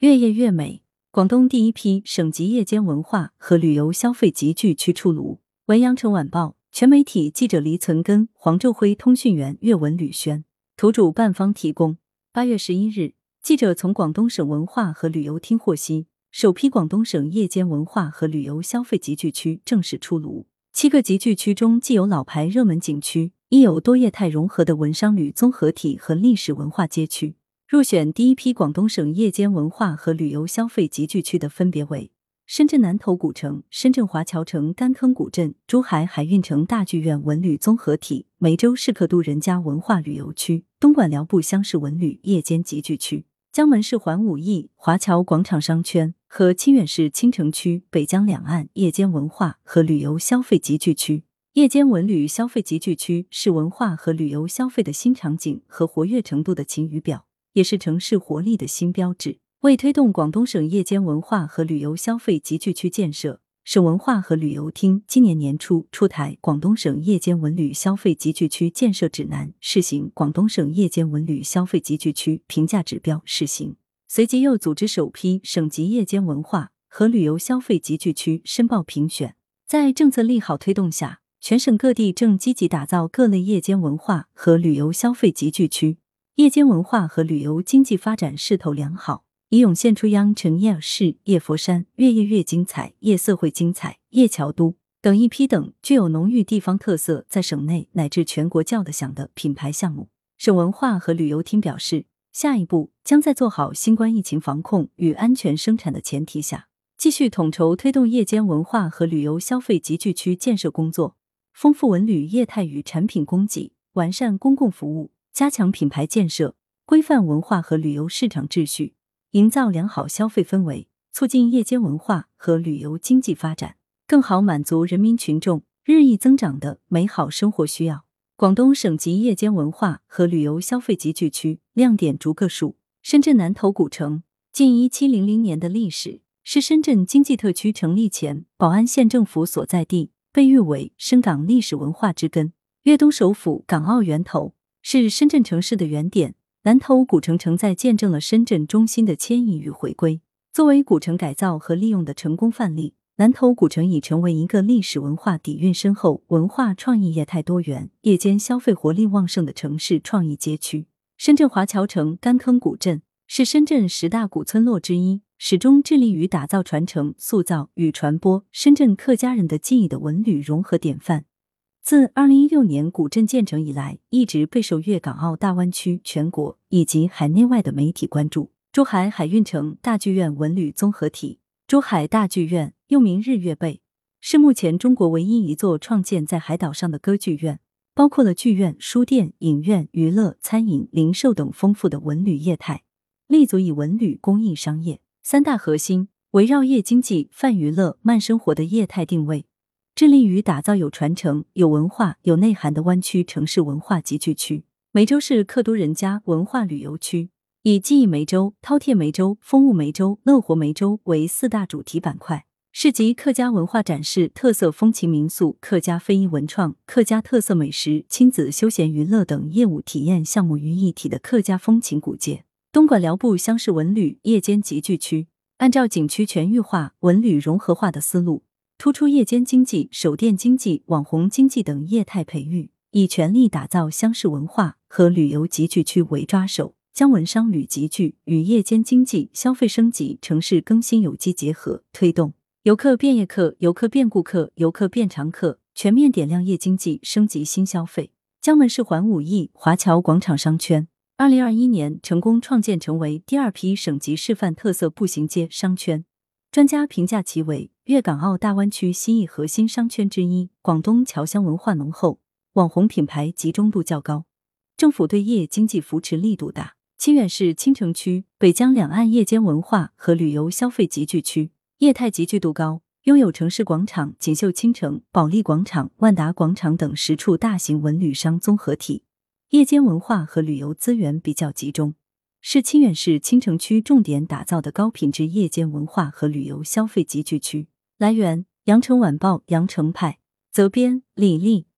越夜越美，广东第一批省级夜间文化和旅游消费集聚区出炉。文阳城晚报全媒体记者黎存根、黄昼辉，通讯员岳文吕轩，图主办方提供。八月十一日，记者从广东省文化和旅游厅获悉，首批广东省夜间文化和旅游消费集聚区正式出炉。七个集聚区中，既有老牌热门景区，亦有多业态融合的文商旅综合体和历史文化街区。入选第一批广东省夜间文化和旅游消费集聚区的分别为深圳南头古城、深圳华侨城干坑古镇、珠海海运城大剧院文旅综合体、梅州市客都人家文化旅游区、东莞寮步乡市文旅夜间集聚区、江门市环武义华侨广场商圈和清远市青城区北江两岸夜间文化和旅游消费集聚区。夜间文旅消费集聚区是文化和旅游消费的新场景和活跃程度的晴雨表。也是城市活力的新标志。为推动广东省夜间文化和旅游消费集聚区建设，省文化和旅游厅今年年初出台《广东省夜间文旅消费集聚区建设指南》试行，《广东省夜间文旅消费集聚区评价指标》试行。随即又组织首批省级夜间文化和旅游消费集聚区申报评选。在政策利好推动下，全省各地正积极打造各类夜间文化和旅游消费集聚区。夜间文化和旅游经济发展势头良好，已涌现出央城夜市、夜佛山、越夜越精彩、夜色会精彩、夜桥都等一批等具有浓郁地方特色，在省内乃至全国叫得响的品牌项目。省文化和旅游厅表示，下一步将在做好新冠疫情防控与安全生产的前提下，继续统筹推动夜间文化和旅游消费集聚区建设工作，丰富文旅业态与产品供给，完善公共服务。加强品牌建设，规范文化和旅游市场秩序，营造良好消费氛围，促进夜间文化和旅游经济发展，更好满足人民群众日益增长的美好生活需要。广东省级夜间文化和旅游消费集聚区亮点逐个数：深圳南头古城，近一七零零年的历史，是深圳经济特区成立前宝安县政府所在地，被誉为深港历史文化之根，粤东首府，港澳源头。是深圳城市的原点，南头古城承载见证了深圳中心的迁移与回归。作为古城改造和利用的成功范例，南头古城已成为一个历史文化底蕴深厚、文化创意业态多元、夜间消费活力旺盛的城市创意街区。深圳华侨城干坑古镇是深圳十大古村落之一，始终致力于打造、传承、塑造与传播深圳客家人的记忆的文旅融合典范。自二零一六年古镇建成以来，一直备受粤港澳大湾区、全国以及海内外的媒体关注。珠海海运城大剧院文旅综合体，珠海大剧院又名日月贝，是目前中国唯一一座创建在海岛上的歌剧院，包括了剧院、书店、影院、娱乐、餐饮、零售等丰富的文旅业态，立足以文旅、公益、商业三大核心，围绕夜经济、泛娱乐、慢生活的业态定位。致力于打造有传承、有文化、有内涵的湾区城市文化集聚区。梅州市客都人家文化旅游区以记忆梅州、饕餮梅州、风物梅州、乐活梅州为四大主题板块，市集客家文化展示、特色风情民宿、客家非遗文创、客家特色美食、亲子休闲娱乐等业务体验项目于一体的客家风情古街。东莞寮步乡市文旅夜间集聚区，按照景区全域化、文旅融合化的思路。突出夜间经济、手电经济、网红经济等业态培育，以全力打造乡市文化和旅游集聚区为抓手，将文商旅集聚与夜间经济、消费升级、城市更新有机结合，推动游客变夜客、游客变顾客、游客变常客，全面点亮夜经济升级新消费。江门市环武义华侨广场商圈，二零二一年成功创建成为第二批省级示范特色步行街商圈，专家评价其为。粤港澳大湾区新意核心商圈之一，广东侨乡文化浓厚，网红品牌集中度较高，政府对夜经济扶持力度大。清远市清城区北江两岸夜间文化和旅游消费集聚区，业态集聚度高，拥有城市广场、锦绣青城、保利广场、万达广场等十处大型文旅商综合体，夜间文化和旅游资源比较集中。是清远市清城区重点打造的高品质夜间文化和旅游消费集聚区。来源：羊城晚报羊城派，责编：李丽。